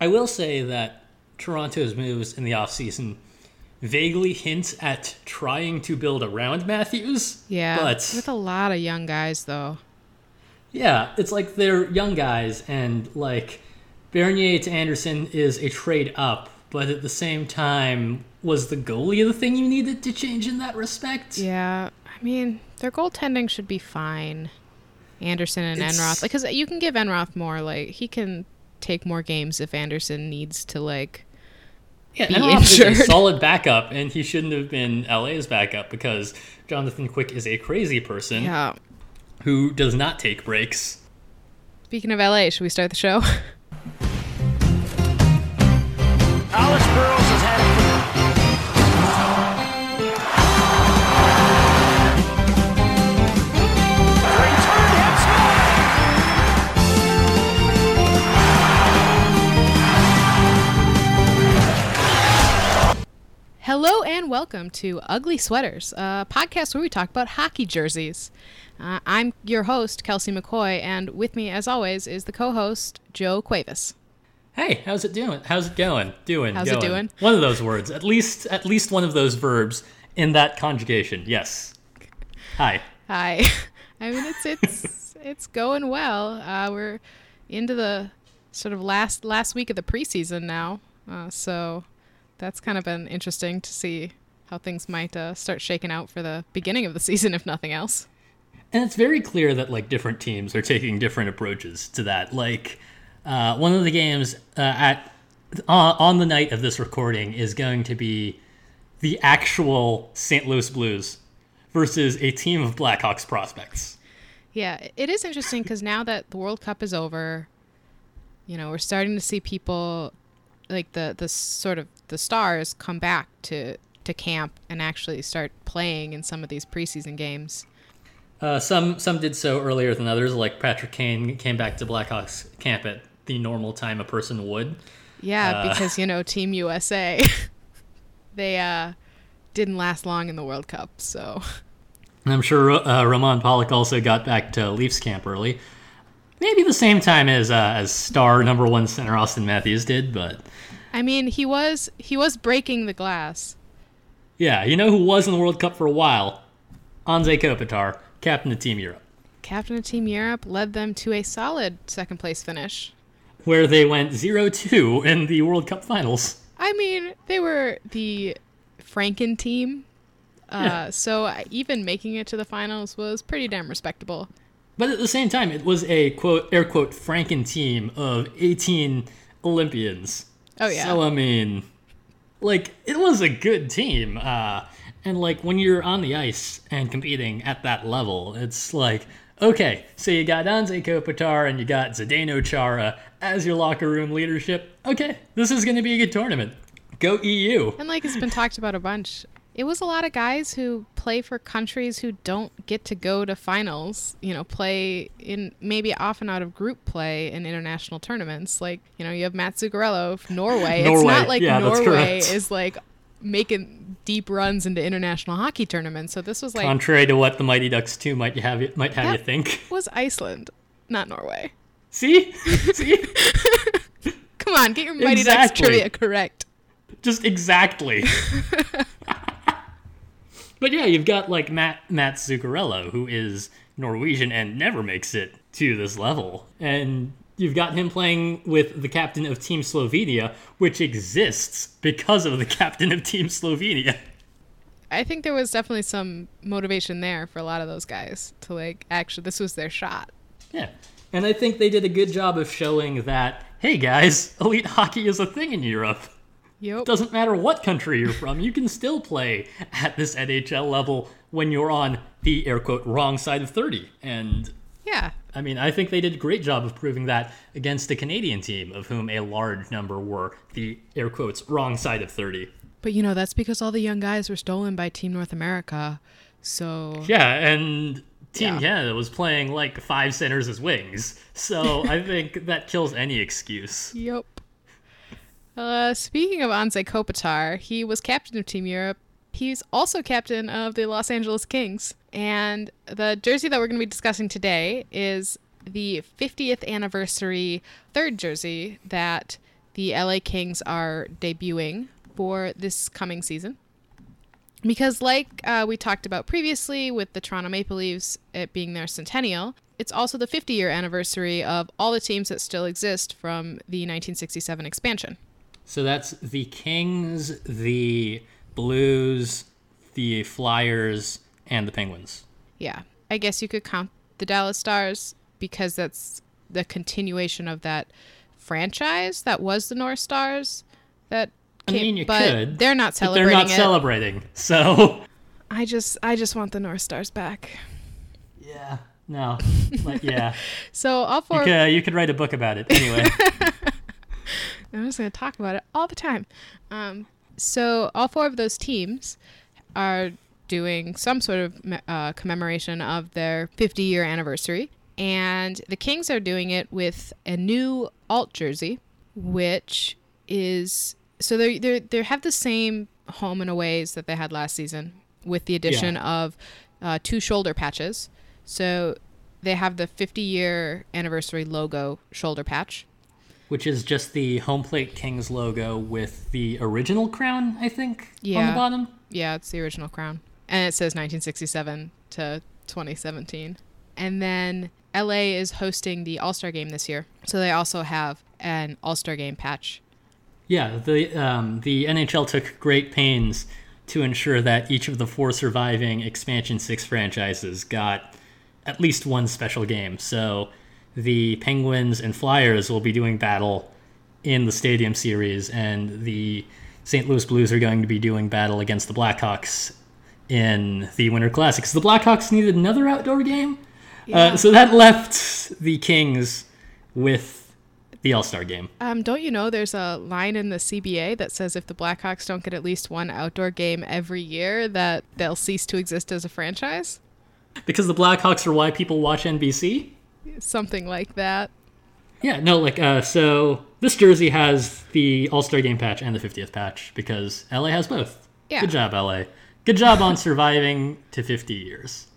I will say that Toronto's moves in the offseason vaguely hint at trying to build around Matthews. Yeah, But with a lot of young guys though. yeah, it's like they're young guys and like Bernier to Anderson is a trade up, but at the same time, was the goalie the thing you needed to change in that respect? Yeah, I mean their goaltending should be fine. Anderson and It's- Enroth, because you can give Enroth more. Like he can take more games if Anderson needs to. Like Yeah, be Enroth is a injured. solid backup, and he shouldn't have been LA's backup because Jonathan Quick is a crazy person yeah. who does not take breaks. Speaking of LA, should we start the show? Alex Burrows Hello and welcome to Ugly Sweaters, a podcast where we talk about hockey jerseys. Uh, I'm your host, Kelsey McCoy, and with me, as always, is the co-host Joe Cuevas. Hey, how's it doing? How's it going? Doing. How's it going. doing? One of those words. At least at least one of those verbs in that conjugation. Yes. Hi. Hi. I mean, it's it's it's going well. Uh, we're into the sort of last last week of the preseason now, uh, so that's kind of been interesting to see how things might uh, start shaking out for the beginning of the season, if nothing else. And it's very clear that like different teams are taking different approaches to that. Like uh, one of the games uh, at on, on the night of this recording is going to be the actual St. Louis Blues versus a team of Blackhawks prospects. Yeah, it is interesting because now that the World Cup is over, you know, we're starting to see people like the the sort of the stars come back to to camp and actually start playing in some of these preseason games. Uh, some some did so earlier than others. Like Patrick Kane came back to Blackhawks camp at the normal time a person would. Yeah, Uh. because you know, Team USA, they uh didn't last long in the World Cup, so I'm sure uh, Roman Polak also got back to Leafs camp early. Maybe the same time as uh, as star number one center Auston Matthews did, but I mean, he was he was breaking the glass. yeah, you know who was in the World Cup for a while? Anze Kopitar, captain of Team Europe, Captain of Team Europe led them to a solid second place finish. where they went 0-2 in the World Cup finals. I mean, they were the Franken team. Uh, Yeah. So uh, even making it to the finals was pretty damn respectable. But at the same time, it was a quote air quote Franken team of 18 Olympians. Oh, yeah. So I mean, like it was a good team. Uh, and like when you're on the ice and competing at that level, it's like okay, so you got Anze Kopitar and you got Zdeno Chara as your locker room leadership. Okay, this is going to be a good tournament. Go EU. And like it's been talked about a bunch, it was a lot of guys who play for countries who don't get to go to finals, you know, play in maybe often out of group play in international tournaments. Like, you know, you have Matt Zuccarello of Norway. it's not like yeah, Norway is like making deep runs into international hockey tournaments. So this was like Contrary to what the Mighty Ducks 2 might have you, might have you think. was Iceland, not Norway. See? See? Come on, get your Mighty Ducks trivia correct. just exactly. but yeah, you've got like Matt Matt Zuccarello, who is Norwegian and never makes it to this level, and you've got him playing with the captain of Team Slovenia, which exists because of the captain of Team Slovenia. I think there was definitely some motivation there for a lot of those guys to like actually this was their shot. Yeah, and I think they did a good job of showing that. Hey guys, elite hockey is a thing in Europe. Yep. doesn't matter what country you're from, you can still play at this NHL level when you're on the air quote wrong side of 30. And Yeah. I mean, I think they did a great job of proving that against a Canadian team, of whom a large number were the air quotes wrong side of 30. But you know, that's because all the young guys were stolen by Team North America. So Yeah, and Team Yeah. Canada was playing like five centers as wings. So I think that kills any excuse. Yep. Uh, speaking of Anze Kopitar, he was captain of Team Europe. He's also captain of the Los Angeles Kings. And the jersey that we're going to be discussing today is the 50th anniversary third jersey that the LA Kings are debuting for this coming season. Because, like uh, we talked about previously with the Toronto Maple Leafs, it being their centennial, it's also the 50 year anniversary of all the teams that still exist from the 1967 expansion. So that's the Kings, the Blues, the Flyers, and the Penguins. Yeah. I guess you could count the Dallas Stars because that's the continuation of that franchise that was the North Stars. That I mean, you but could. they're not celebrating they're not it. celebrating. So I just I just want the North Stars back. yeah, no, like yeah, So all you four could, you could write a book about it anyway. I'm just going to talk about it all the time. Um, so all four of those teams are doing some sort of uh, commemoration of their 50 year anniversary. And the Kings are doing it with a new alt jersey, which is so they they they have the same home and aways that they had last season, with the addition of uh, two shoulder patches. So they have the 50 year anniversary logo shoulder patch, which is just the home plate Kings logo with the original crown, I think, on Yeah. the bottom. Yeah, it's the original crown. And it says 1967 to 2017. And then LA is hosting the All Star game this year. So they also have an All Star game patch. Yeah, the um, the NHL took great pains to ensure that each of the four surviving expansion six franchises got at least one special game. So the Penguins and Flyers will be doing battle in the Stadium Series, and the St. Louis Blues are going to be doing battle against the Blackhawks in the Winter Classic. 'Cause the Blackhawks needed another outdoor game, uh, so that left the Kings with the All Star game. Um, don't you know there's a line in the CBA that says if the Blackhawks don't get at least one outdoor game every year, that they'll cease to exist as a franchise? Because the Blackhawks are why people watch NBC? Something like that. Yeah, no, like, uh, so this jersey has the All Star Game patch and the 50th patch because LA has both. Yeah. Good job, LA. Good job on surviving to 50 years.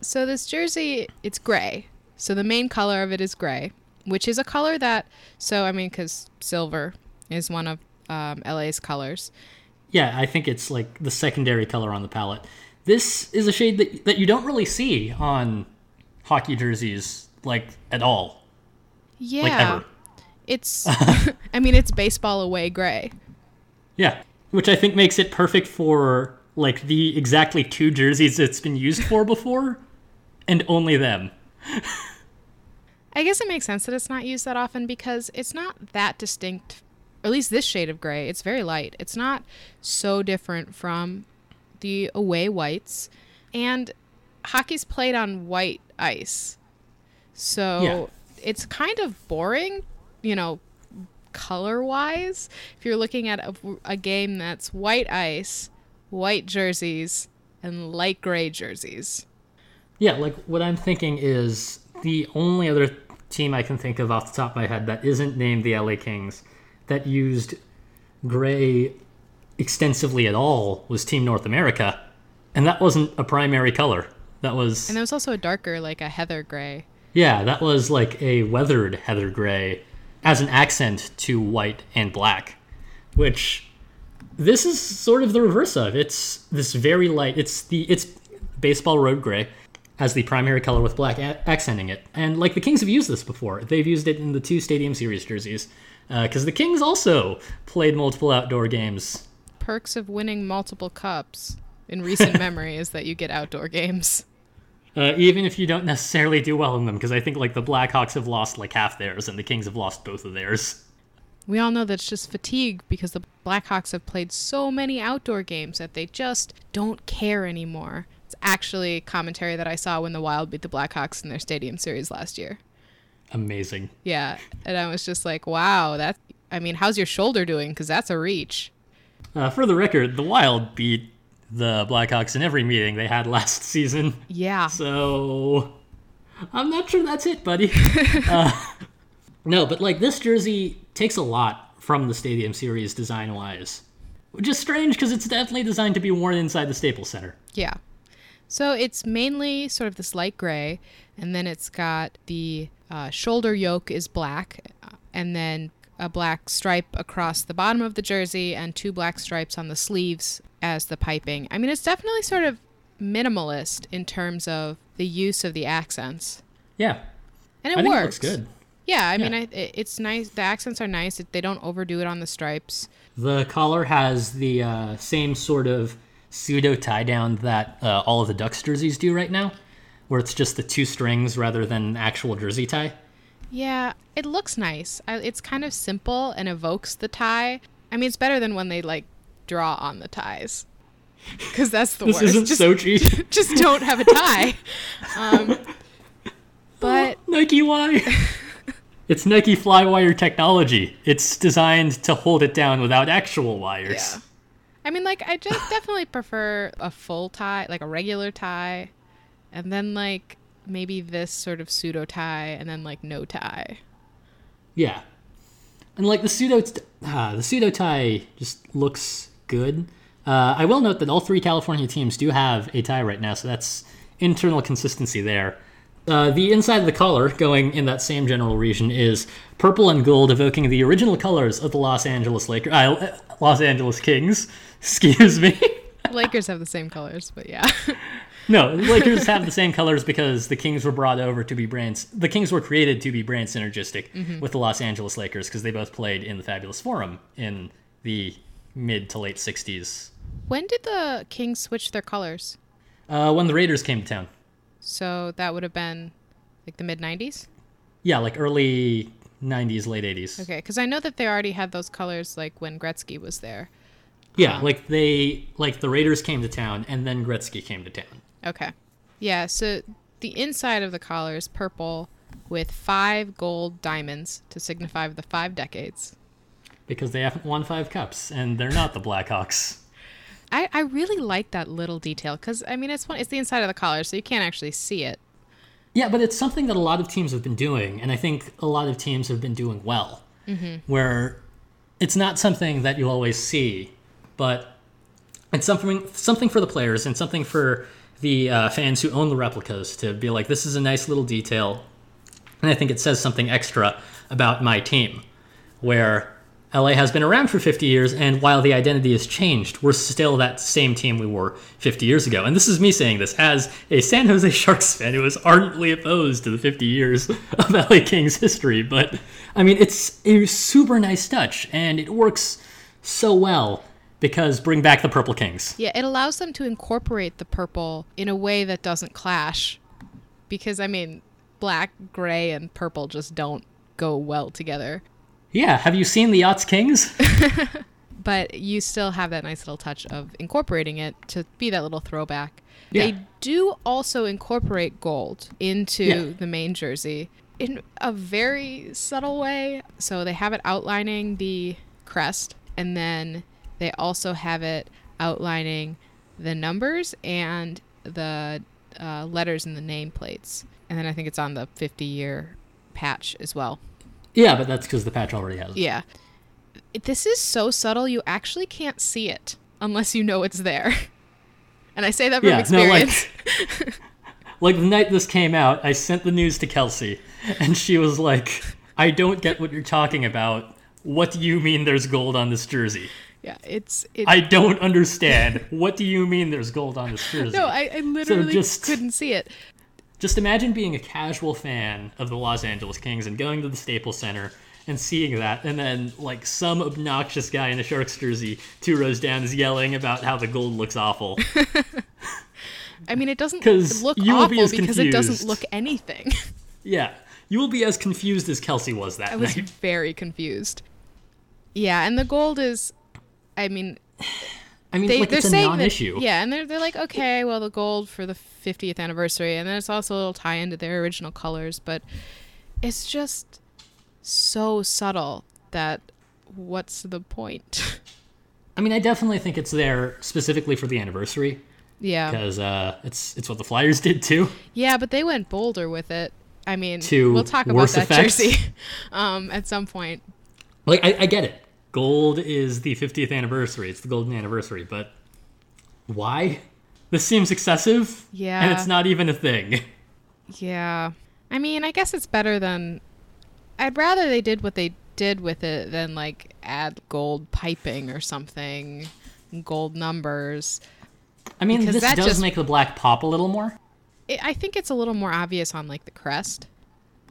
So this jersey, it's gray. So the main color of it is gray, which is a color that. So I mean, because silver is one of um, LA's colors. Yeah, I think it's like the secondary color on the palette. This is a shade that, that you don't really see on hockey jerseys, like, at all. Yeah, Like, ever. it's. I mean, it's baseball away gray. Yeah, which I think makes it perfect for, like, the exactly two jerseys it's been used for before, and only them. I guess it makes sense that it's not used that often because it's not that distinct. Or at least this shade of gray, it's very light. It's not so different from the away whites. And hockey's played on white ice. So Yeah. it's kind of boring, you know, color wise. If you're looking at a, a game that's white ice, white jerseys, and light gray jerseys. Yeah, like what I'm thinking is the only other team I can think of off the top of my head that isn't named the LA Kings that used gray extensively at all was Team North America. And that wasn't a primary color. That was And there was also a darker, like a heather gray. Yeah, that was like a weathered heather gray as an accent to white and black, which this is sort of the reverse of. It's this very light. It's the it's baseball road gray as the primary color with black a- accenting it. And like the Kings have used this before. They've used it in the two Stadium Series jerseys uh, because the Kings also played multiple outdoor games. perks of winning multiple cups in recent memory is that you get outdoor games. Uh, even if you don't necessarily do well in them, because I think like the Blackhawks have lost like half theirs, and the Kings have lost both of theirs. We all know that's just fatigue because the Blackhawks have played so many outdoor games that they just don't care anymore. It's actually commentary that I saw when the Wild beat the Blackhawks in their Stadium Series last year. Amazing. Yeah, and I was just like, wow, that. I mean, how's your shoulder doing? Because that's a reach. Uh, for the record, the Wild beat the Blackhawks in every meeting they had last season. Yeah. So I'm not sure that's it, buddy. uh, no, but like this jersey takes a lot from the Stadium Series design wise, which is strange because it's definitely designed to be worn inside the Staples Center. Yeah. So it's mainly sort of this light gray, and then it's got the uh, shoulder yoke is black, uh, and then a black stripe across the bottom of the jersey and two black stripes on the sleeves as the piping. I mean, it's definitely sort of minimalist in terms of the use of the accents. Yeah. And it I works. it looks good. Yeah, I mean, I, it- it's nice. The accents are nice. They don't overdo it on the stripes. The collar has the uh, same sort of pseudo tie down that uh, all of the Ducks jerseys do right now, where it's just the two strings rather than actual jersey tie. Yeah, it looks nice. I, it's kind of simple and evokes the tie. I mean, it's better than when they like draw on the ties, because that's the This worst. isn't just, so cheap. just don't have a tie. Um, but Nike Y. it's Nike Flywire technology. It's designed to hold it down without actual wires. Yeah. I mean, like, I just definitely prefer a full tie, like a regular tie, and then like maybe this sort of pseudo tie, and then like no tie. Yeah. And like the pseudo, uh, the pseudo tie just looks good. Uh, I will note that all three California teams do have a tie right now, so that's internal consistency there. Uh, the inside of the collar, going in that same general region, is purple and gold, evoking the original colors of the Los Angeles Lakers, uh, Los Angeles Kings. Excuse me. Lakers have the same colors, but yeah. No, the Lakers have the same colors because the Kings were brought over to be brand. The Kings were created to be brand synergistic Mm-hmm. with the Los Angeles Lakers because they both played in the Fabulous Forum in the mid to late '60s when did the Kings switch their colors? uh, when the Raiders came to town. So that would have been like the mid 90s? Yeah, like early '90s, late '80s. Okay, because I know that they already had those colors like when Gretzky was there. Yeah, like they like the Raiders came to town and then Gretzky came to town. Okay. Yeah, so the inside of the collar is purple with five gold diamonds to signify the five decades. Because they haven't won five cups, and they're not the Blackhawks. I, I really like that little detail because, I mean, it's one, it's the inside of the collar, so you can't actually see it. Yeah, but it's something that a lot of teams have been doing, and I think a lot of teams have been doing well. Mm-hmm. Where it's not something that you always see, but it's something something for the players and something for the uh, fans who own the replicas to be like, this is a nice little detail, and I think it says something extra about my team, where. LA has been around for 50 years, and while the identity has changed, we're still that same team we were 50 years ago. And this is me saying this as a San Jose Sharks fan who is ardently opposed to the 50 years of LA Kings history. But I mean, it's a super nice touch, and it works so well because bring back the Purple Kings. Yeah, it allows them to incorporate the purple in a way that doesn't clash. Because, I mean, black, gray, and purple just don't go well together. Yeah, have you seen the Yachts Kings? but you still have that nice little touch of incorporating it to be that little throwback. Yeah. They do also incorporate gold into Yeah. the main jersey in a very subtle way. So they have it outlining the crest, and then they also have it outlining the numbers and the uh, letters in the nameplates. And then I think it's on the 50 year patch as well. yeah, but that's because the patch already has it. Yeah. This is so subtle, you actually can't see it unless you know it's there. And I say that from Yeah, no, like, experience. like the night this came out, I sent the news to Kelsey, and she was like, I don't get what you're talking about. What do you mean there's gold on this jersey? Yeah, it's it, I don't understand. What do you mean there's gold on this jersey? No, I, I literally just- couldn't see it. Just imagine being a casual fan of the Los Angeles Kings and going to the Staples Center and seeing that, and then like some obnoxious guy in a Sharks jersey two rows down is yelling about how the gold looks awful. I mean, it doesn't look be awful as because it doesn't look anything. yeah, you will be as confused as Kelsey was that I was night. very confused. Yeah, and the gold is, I mean, I mean, they, like they're it's a saying non-issue. that yeah, and they're they're like okay, well the gold for the 50th anniversary, and then it's also a little tie into their original colors, but it's just so subtle that what's the point? I mean, I definitely think it's there specifically for the anniversary yeah, because uh, it's it's what the Flyers did too. yeah, but they went bolder with it. I mean, To we'll talk about that jersey um, at some point. Like, I, I get it. Gold is the 50th anniversary. It's the golden anniversary, but why? This seems excessive. Yeah. and it's not even a thing. Yeah. I mean, I guess it's better than. I'd rather they did what they did with it than like add gold piping or something, gold numbers. I mean, Because this does just- make the black pop a little more. It, I think it's a little more obvious on like the crest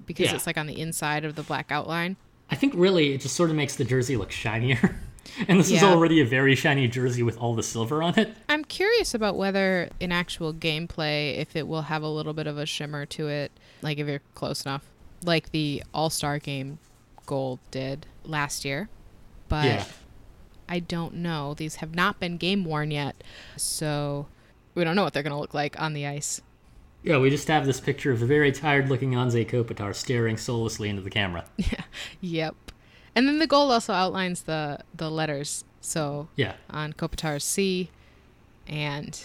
because Yeah. it's like on the inside of the black outline. I think really it just sort of makes the jersey look shinier. and this is already a very shiny jersey with all the silver on it. I'm curious about whether in actual gameplay if it will have a little bit of a shimmer to it, like if you're close enough, like the All Star Game gold did last year. But Yeah. I don't know. These have not been game worn yet, so we don't know what they're going to look like on the ice. Yeah, we just have this picture of a very tired looking Anze Kopitar staring soullessly into the camera. Yeah. Yep. And then the gold also outlines the the letters. So Yeah. on Kopitar's C, and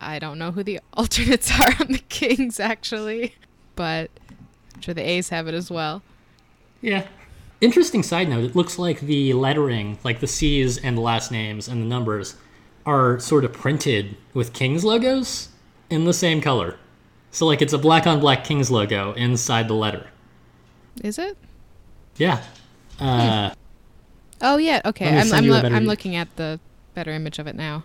I don't know who the alternates are on the Kings actually, but I'm sure the A's have it as well. Yeah. Interesting side note, it looks like the lettering, like the C's and the last names and the numbers, are sort of printed with Kings logos in the same color. So, like, it's a black on black Kings logo inside the letter. Is it? Yeah. Uh, Oh yeah. Okay. I'm I'm, lo- I'm looking at the better image of it now.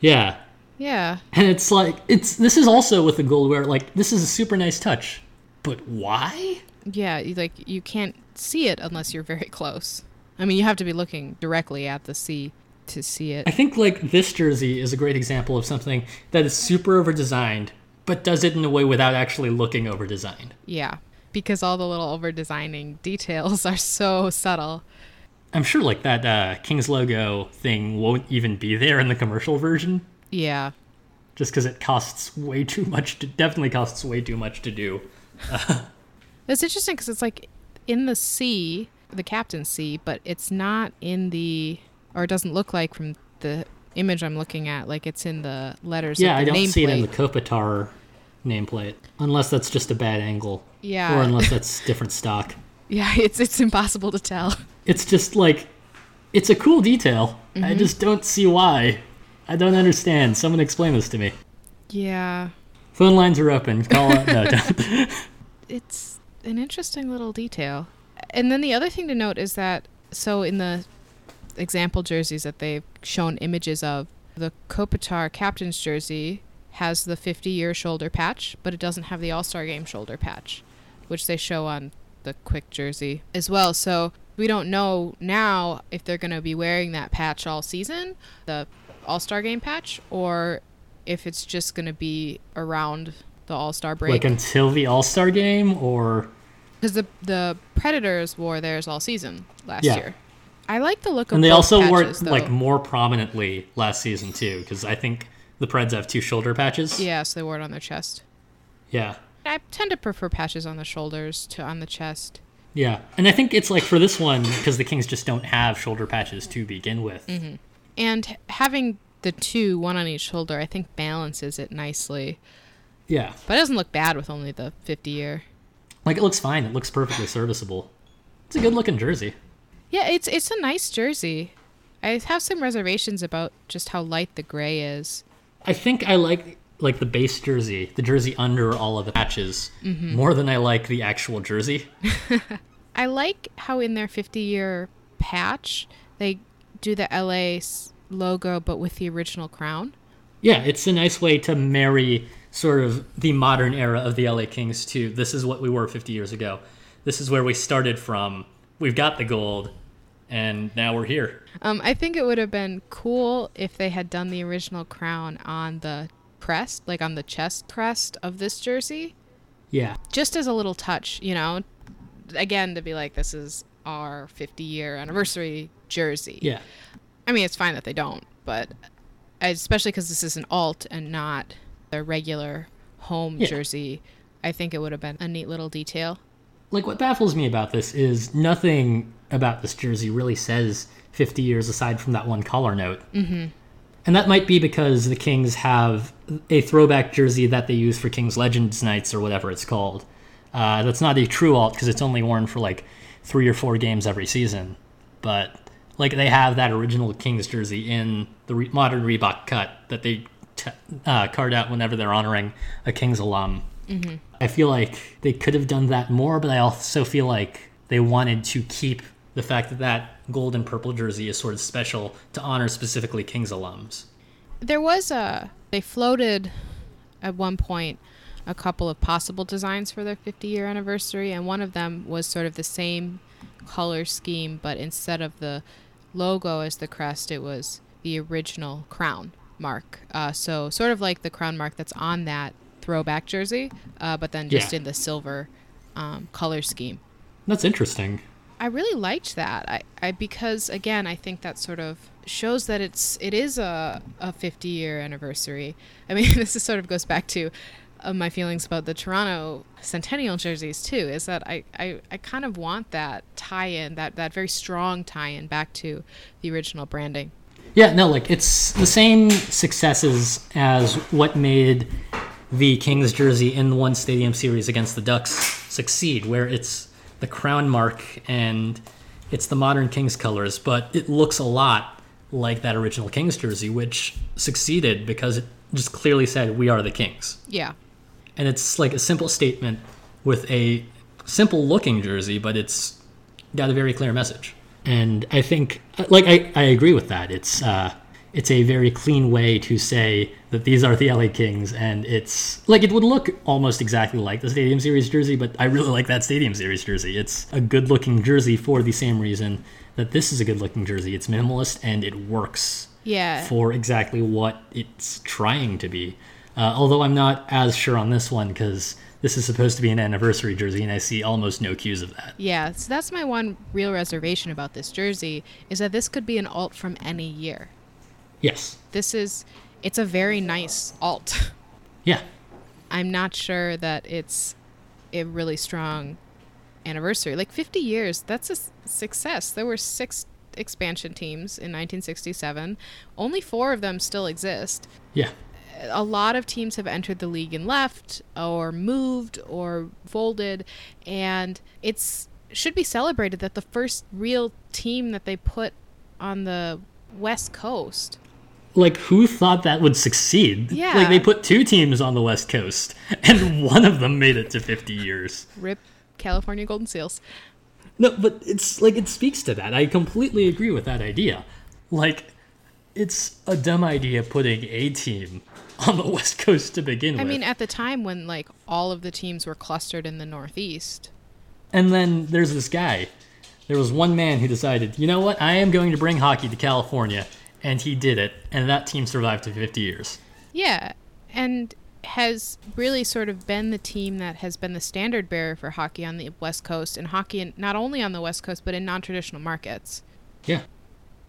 yeah. Yeah. And it's like, it's this is also with the gold where, like, this is a super nice touch. But why? Yeah. Like you can't see it unless you're very close. I mean, you have to be looking directly at the C to see it. I think like this jersey is a great example of something that is super over designed, but does it in a way without actually looking over designed. Yeah. Because all the little over designing details are so subtle. I'm sure like that uh, King's logo thing won't even be there in the commercial version, Yeah. just because it costs way too much. To, definitely costs way too much to do. It's interesting because it's like in the C, the captain's C, but it's not in the, or it doesn't look like from the image I'm looking at, like it's in the letters. Yeah, I don't see it in the. Kopitar nameplate, unless that's just a bad angle, Yeah. or unless that's different stock. Yeah, it's it's impossible to tell. It's just like, it's a cool detail. Mm-hmm. I just don't see why. I don't understand. Someone explain this to me. Yeah, Phone lines are open. Call. No, don't. it's an interesting little detail. And then the other thing to note is that so in the example jerseys that they've shown images of, the Kopitar captain's jersey has the 50 year shoulder patch, but it doesn't have the All Star Game shoulder patch, which they show on the quick jersey as well. So we don't know now if they're going to be wearing that patch all season, the All Star Game patch, or if it's just going to be around the All Star break. like until the All Star game, or Because the the Predators wore theirs all season last Yeah. year. I like the look of and they also wore it though. like more prominently last season too, because I think the Preds have two shoulder patches. Yeah, so they wore it on their chest. Yeah. I tend to prefer patches on the shoulders to on the chest. Yeah. And I think it's like for this one, because the Kings just don't have shoulder patches to begin with. Mm-hmm. And having the two, one on each shoulder, I think balances it nicely. Yeah. But it doesn't look bad with only the 50 year. Like it looks fine. It looks perfectly serviceable. It's a good looking jersey. Yeah, it's it's a nice jersey. I have some reservations about just how light the gray is. I think I like like the base jersey, the jersey under all of the patches, Mm-hmm. more than I like the actual jersey. I like how in their 50 year patch they do the LA logo but with the original crown. Yeah, it's a nice way to marry sort of the modern era of the LA Kings to this is what we were 50 years ago. This is where we started from. We've got the gold, and now we're here. Um, I think it would have been cool if they had done the original crown on the crest, like on the chest crest of this jersey, Yeah. just as a little touch, you know. Again, to be like, this is our 50 year anniversary jersey. Yeah. I mean, it's fine that they don't, but especially because this is an alt and not their regular home Yeah. jersey, I think it would have been a neat little detail. Like what baffles me about this is nothing about this jersey really says 50 years aside from that one collar note. Mm-hmm. And that might be because the Kings have a throwback jersey that they use for Kings Legends nights or whatever it's called. Uh, that's not a true alt because it's only worn for like three or four games every season. But like they have that original Kings jersey in the re- modern Reebok cut that they t- uh, card out whenever they're honoring a Kings alum. I feel like they could have done that more, but I also feel like they wanted to keep the fact that that gold and purple jersey is sort of special to honor specifically Kings alums. There was a they floated at one point a couple of possible designs for their 50 year anniversary, and one of them was sort of the same color scheme, but instead of the logo as the crest, it was the original crown mark. Uh, so sort of like the crown mark that's on that throwback jersey, uh, but then just Yeah. in the silver um, color scheme. That's interesting. I really liked that. I, I because again, I think that sort of shows that it's it is a a 50 year anniversary. I mean, this is sort of goes back to uh, my feelings about the Toronto Centennial jerseys too. Is that I, I, I kind of want that tie in that that very strong tie in back to the original branding. Yeah, no, like it's the same successes as what made the Kings jersey in the one stadium series against the Ducks succeed, where it's the crown mark and it's the modern Kings colors, but it looks a lot like that original Kings jersey, which succeeded because it just clearly said, We are the Kings. Yeah. And it's like a simple statement with a simple looking jersey, but it's got a very clear message. And I think, like, I, I agree with that. It's uh, it's a very clean way to say that these are the LA Kings, and it's like it would look almost exactly like the Stadium Series jersey, but I really like that Stadium Series jersey. It's a good looking jersey for the same reason that this is a good looking jersey. It's minimalist and it works Yeah. for exactly what it's trying to be. Uh, although I'm not as sure on this one because this is supposed to be an anniversary jersey, and I see almost no cues of that. Yeah, so that's my one real reservation about this jersey is that this could be an alt from any year. Yes. This is it's a very nice alt. Yeah. I'm not sure that it's a really strong anniversary. Like 50 years, that's a success. There were six expansion teams in 1967. Only four of them still exist. Yeah. A lot of teams have entered the league and left, or moved, or folded, and it's should be celebrated that the first real team that they put on the West Coast Like, who thought that would succeed? Yeah. Like, they put two teams on the West Coast, and one of them made it to 50 years. rip California Golden Seals. No, but it's like, it speaks to that. I completely agree with that idea. Like, it's a dumb idea putting a team on the West Coast to begin I with. I mean, at the time when like all of the teams were clustered in the Northeast. And then there's this guy. There was one man who decided, you know what, I am going to bring hockey to California. And he did it. And that team survived to 50 years. Yeah, and has really sort of been the team that has been the standard bearer for hockey on the West Coast and hockey in, not only on the West Coast but in non-traditional markets. Yeah.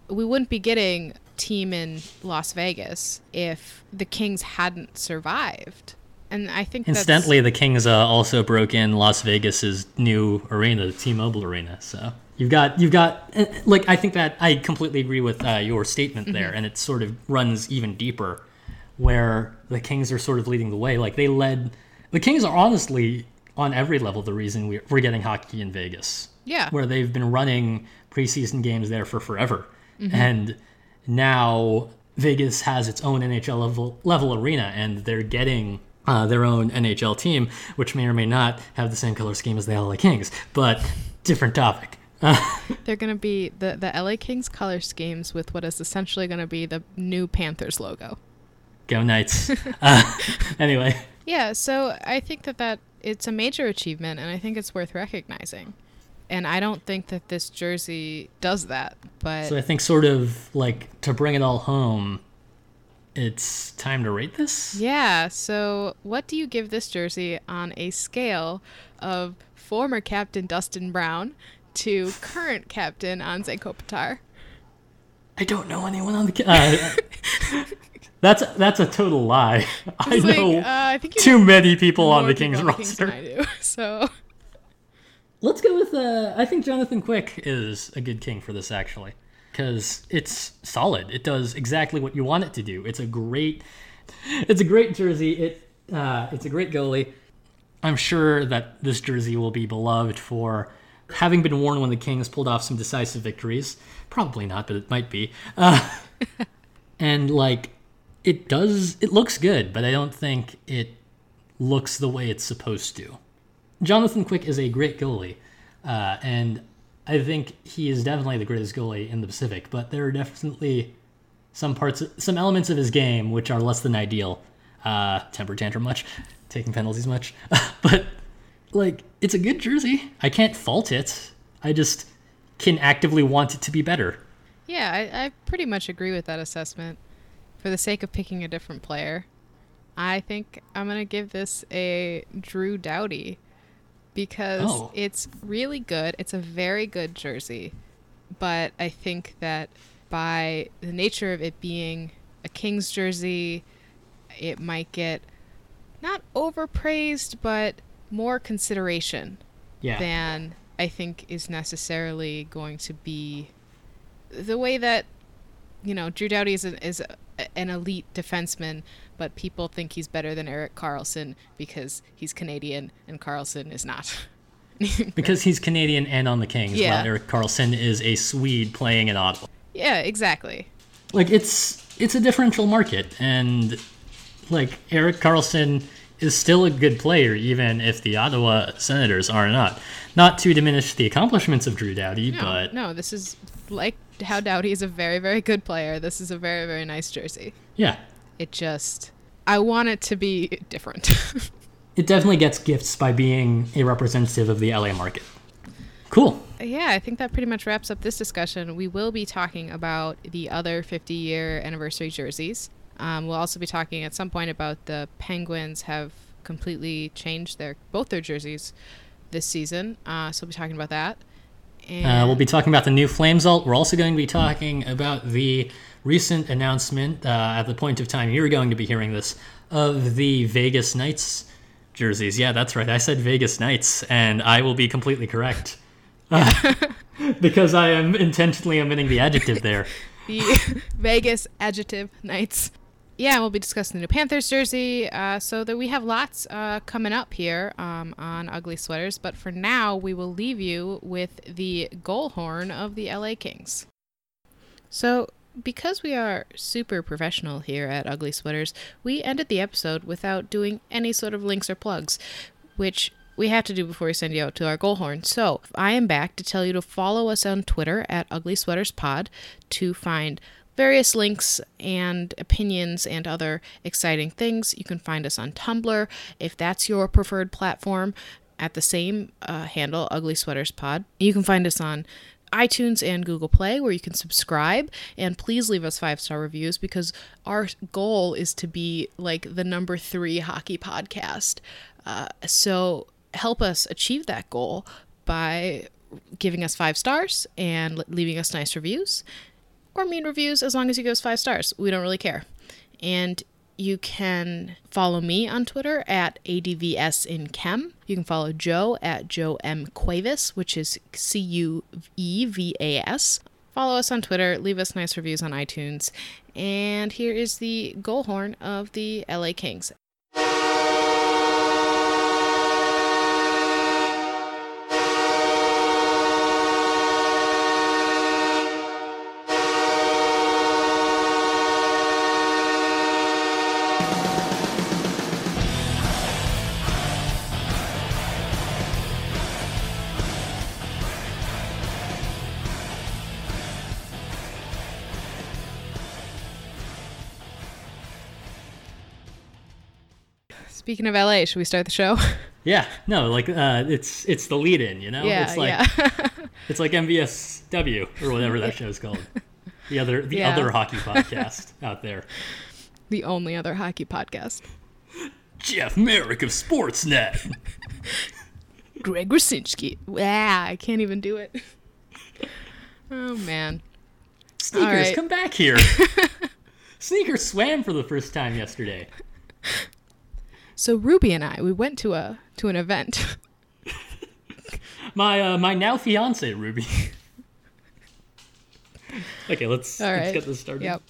We wouldn't be getting team in Las Vegas if the Kings hadn't survived. And I think that's- Incidentally, the Kings uh, also broke in Las Vegas's new arena, the T-Mobile Arena. So you've got you've got uh, like I think that I completely agree with uh, your statement there, and it sort of runs even deeper, where the Kings are sort of leading the way. Like they led, the Kings are honestly on every level the reason we're, we're getting hockey in Vegas. Yeah. where they've been running preseason games there for forever, and now Vegas has its own NHL level level arena, and they're getting uh, their own NHL team, which may or may not have the same color scheme as the LA Kings, but different topic. they're going to be the the LA Kings color schemes with what is essentially going to be the new Panthers logo. Go Knights. uh, anyway, Yeah, so I think that that it's a major achievement, and I think it's worth recognizing. And I don't think that this jersey does that, but so I think sort of like to bring it all home, it's time to rate this. yeah. So, what do you give this jersey on a scale of former captain Dustin Brown to current captain Anze Kopitar? I don't know anyone on the. Uh, that's that's a total lie. I like, know uh, I think too many people on the Kings on the roster. I do. So, Let's go with. Uh, I think Jonathan Quick is a good king for this actually, because it's solid. It does exactly what you want it to do. It's a great. It's a great jersey. It. Uh, it's a great goalie. I'm sure that this jersey will be beloved for having been worn when the Kings pulled off some decisive victories. Probably not, but it might be. Uh, and like, it does. It looks good, but I don't think it looks the way it's supposed to. Jonathan Quick is a great goalie, uh, and I think he is definitely the greatest goalie in the Pacific, but there are definitely some parts, some elements of his game which are less than ideal. Uh, temper tantrum much, taking penalties much, but like it's a good jersey. I can't fault it. I just can actively want it to be better. Yeah, I, I pretty much agree with that assessment. For the sake of picking a different player, I think I'm gonna give this a Drew Doughty because Oh. it's really good. It's a very good jersey, but I think that by the nature of it being a Kings jersey, it might get not overpraised, but more consideration Yeah. than I think is necessarily going to be the way that you know Drew Doughty is, an is a, an elite defenseman, but people think he's better than Erik Karlsson because he's Canadian and Karlsson is not. because he's Canadian and on the Kings, Yeah. while Erik Karlsson is a Swede playing in Ottawa. yeah, exactly. Like it's it's a differential market, and like Erik Karlsson is still a good player, even if the Ottawa Senators are not. Not to diminish the accomplishments of Drew Doughty, No, but no, this is like how Doughty is a very, very good player. This is a very, very nice jersey. yeah, It just, I want it to be different. it definitely gets gifts by being a representative of the LA market. Cool. yeah, I think that pretty much wraps up this discussion. We will be talking about the other 50 year anniversary jerseys. Um, we'll also be talking at some point about the Penguins have completely changed their both their jerseys this season. Uh, so we'll be talking about that. And Uh, we'll be talking about the new Flames alt. We're also going to be talking about the recent announcement uh, at the point of time you're going to be hearing this of the Vegas Knights jerseys. Yeah, that's right. I said Vegas Knights, and I will be completely correct. Uh, because I am intentionally omitting the adjective there. the Vegas Adjective Knights. Yeah, we'll be discussing the new Panthers jersey. Uh, so that we have lots uh, coming up here um, on Ugly Sweaters. But for now, we will leave you with the goal horn of the LA Kings. So, because we are super professional here at Ugly Sweaters, we ended the episode without doing any sort of links or plugs, which we have to do before we send you out to our goal horn. So, I am back to tell you to follow us on Twitter at Ugly Sweaters Pod to find various links and opinions and other exciting things. You can find us on Tumblr if that's your preferred platform at the same uh, handle, Ugly Sweaters Pod. You can find us on iTunes and Google Play where you can subscribe and please leave us five star reviews because our goal is to be like the number three hockey podcast. Uh, so help us achieve that goal by giving us five stars and leaving us nice reviews or mean reviews as long as you give us five stars. We don't really care. And you can follow me on Twitter at ADVS in Chem. You can follow Joe at Joe M. Cuevas, which is C U E V A S. Follow us on Twitter, leave us nice reviews on iTunes. And here is the goal horn of the LA Kings. Speaking of LA, should we start the show? Yeah, no, like uh, it's it's the lead in, you know? yeah, it's like yeah. it's like MVSW or whatever that show's called. The other the Yeah. other hockey podcast out there. the only other hockey podcast. Jeff Marek of Sportsnet. Greg Rusinski. Wow, I can't even do it. Oh man. Sneakers, right. come back here. Sneakers swam for the first time yesterday. So Ruby and I, we went to a to an event. My uh, my now fiance Ruby. okay, let's let's get this started. Yep.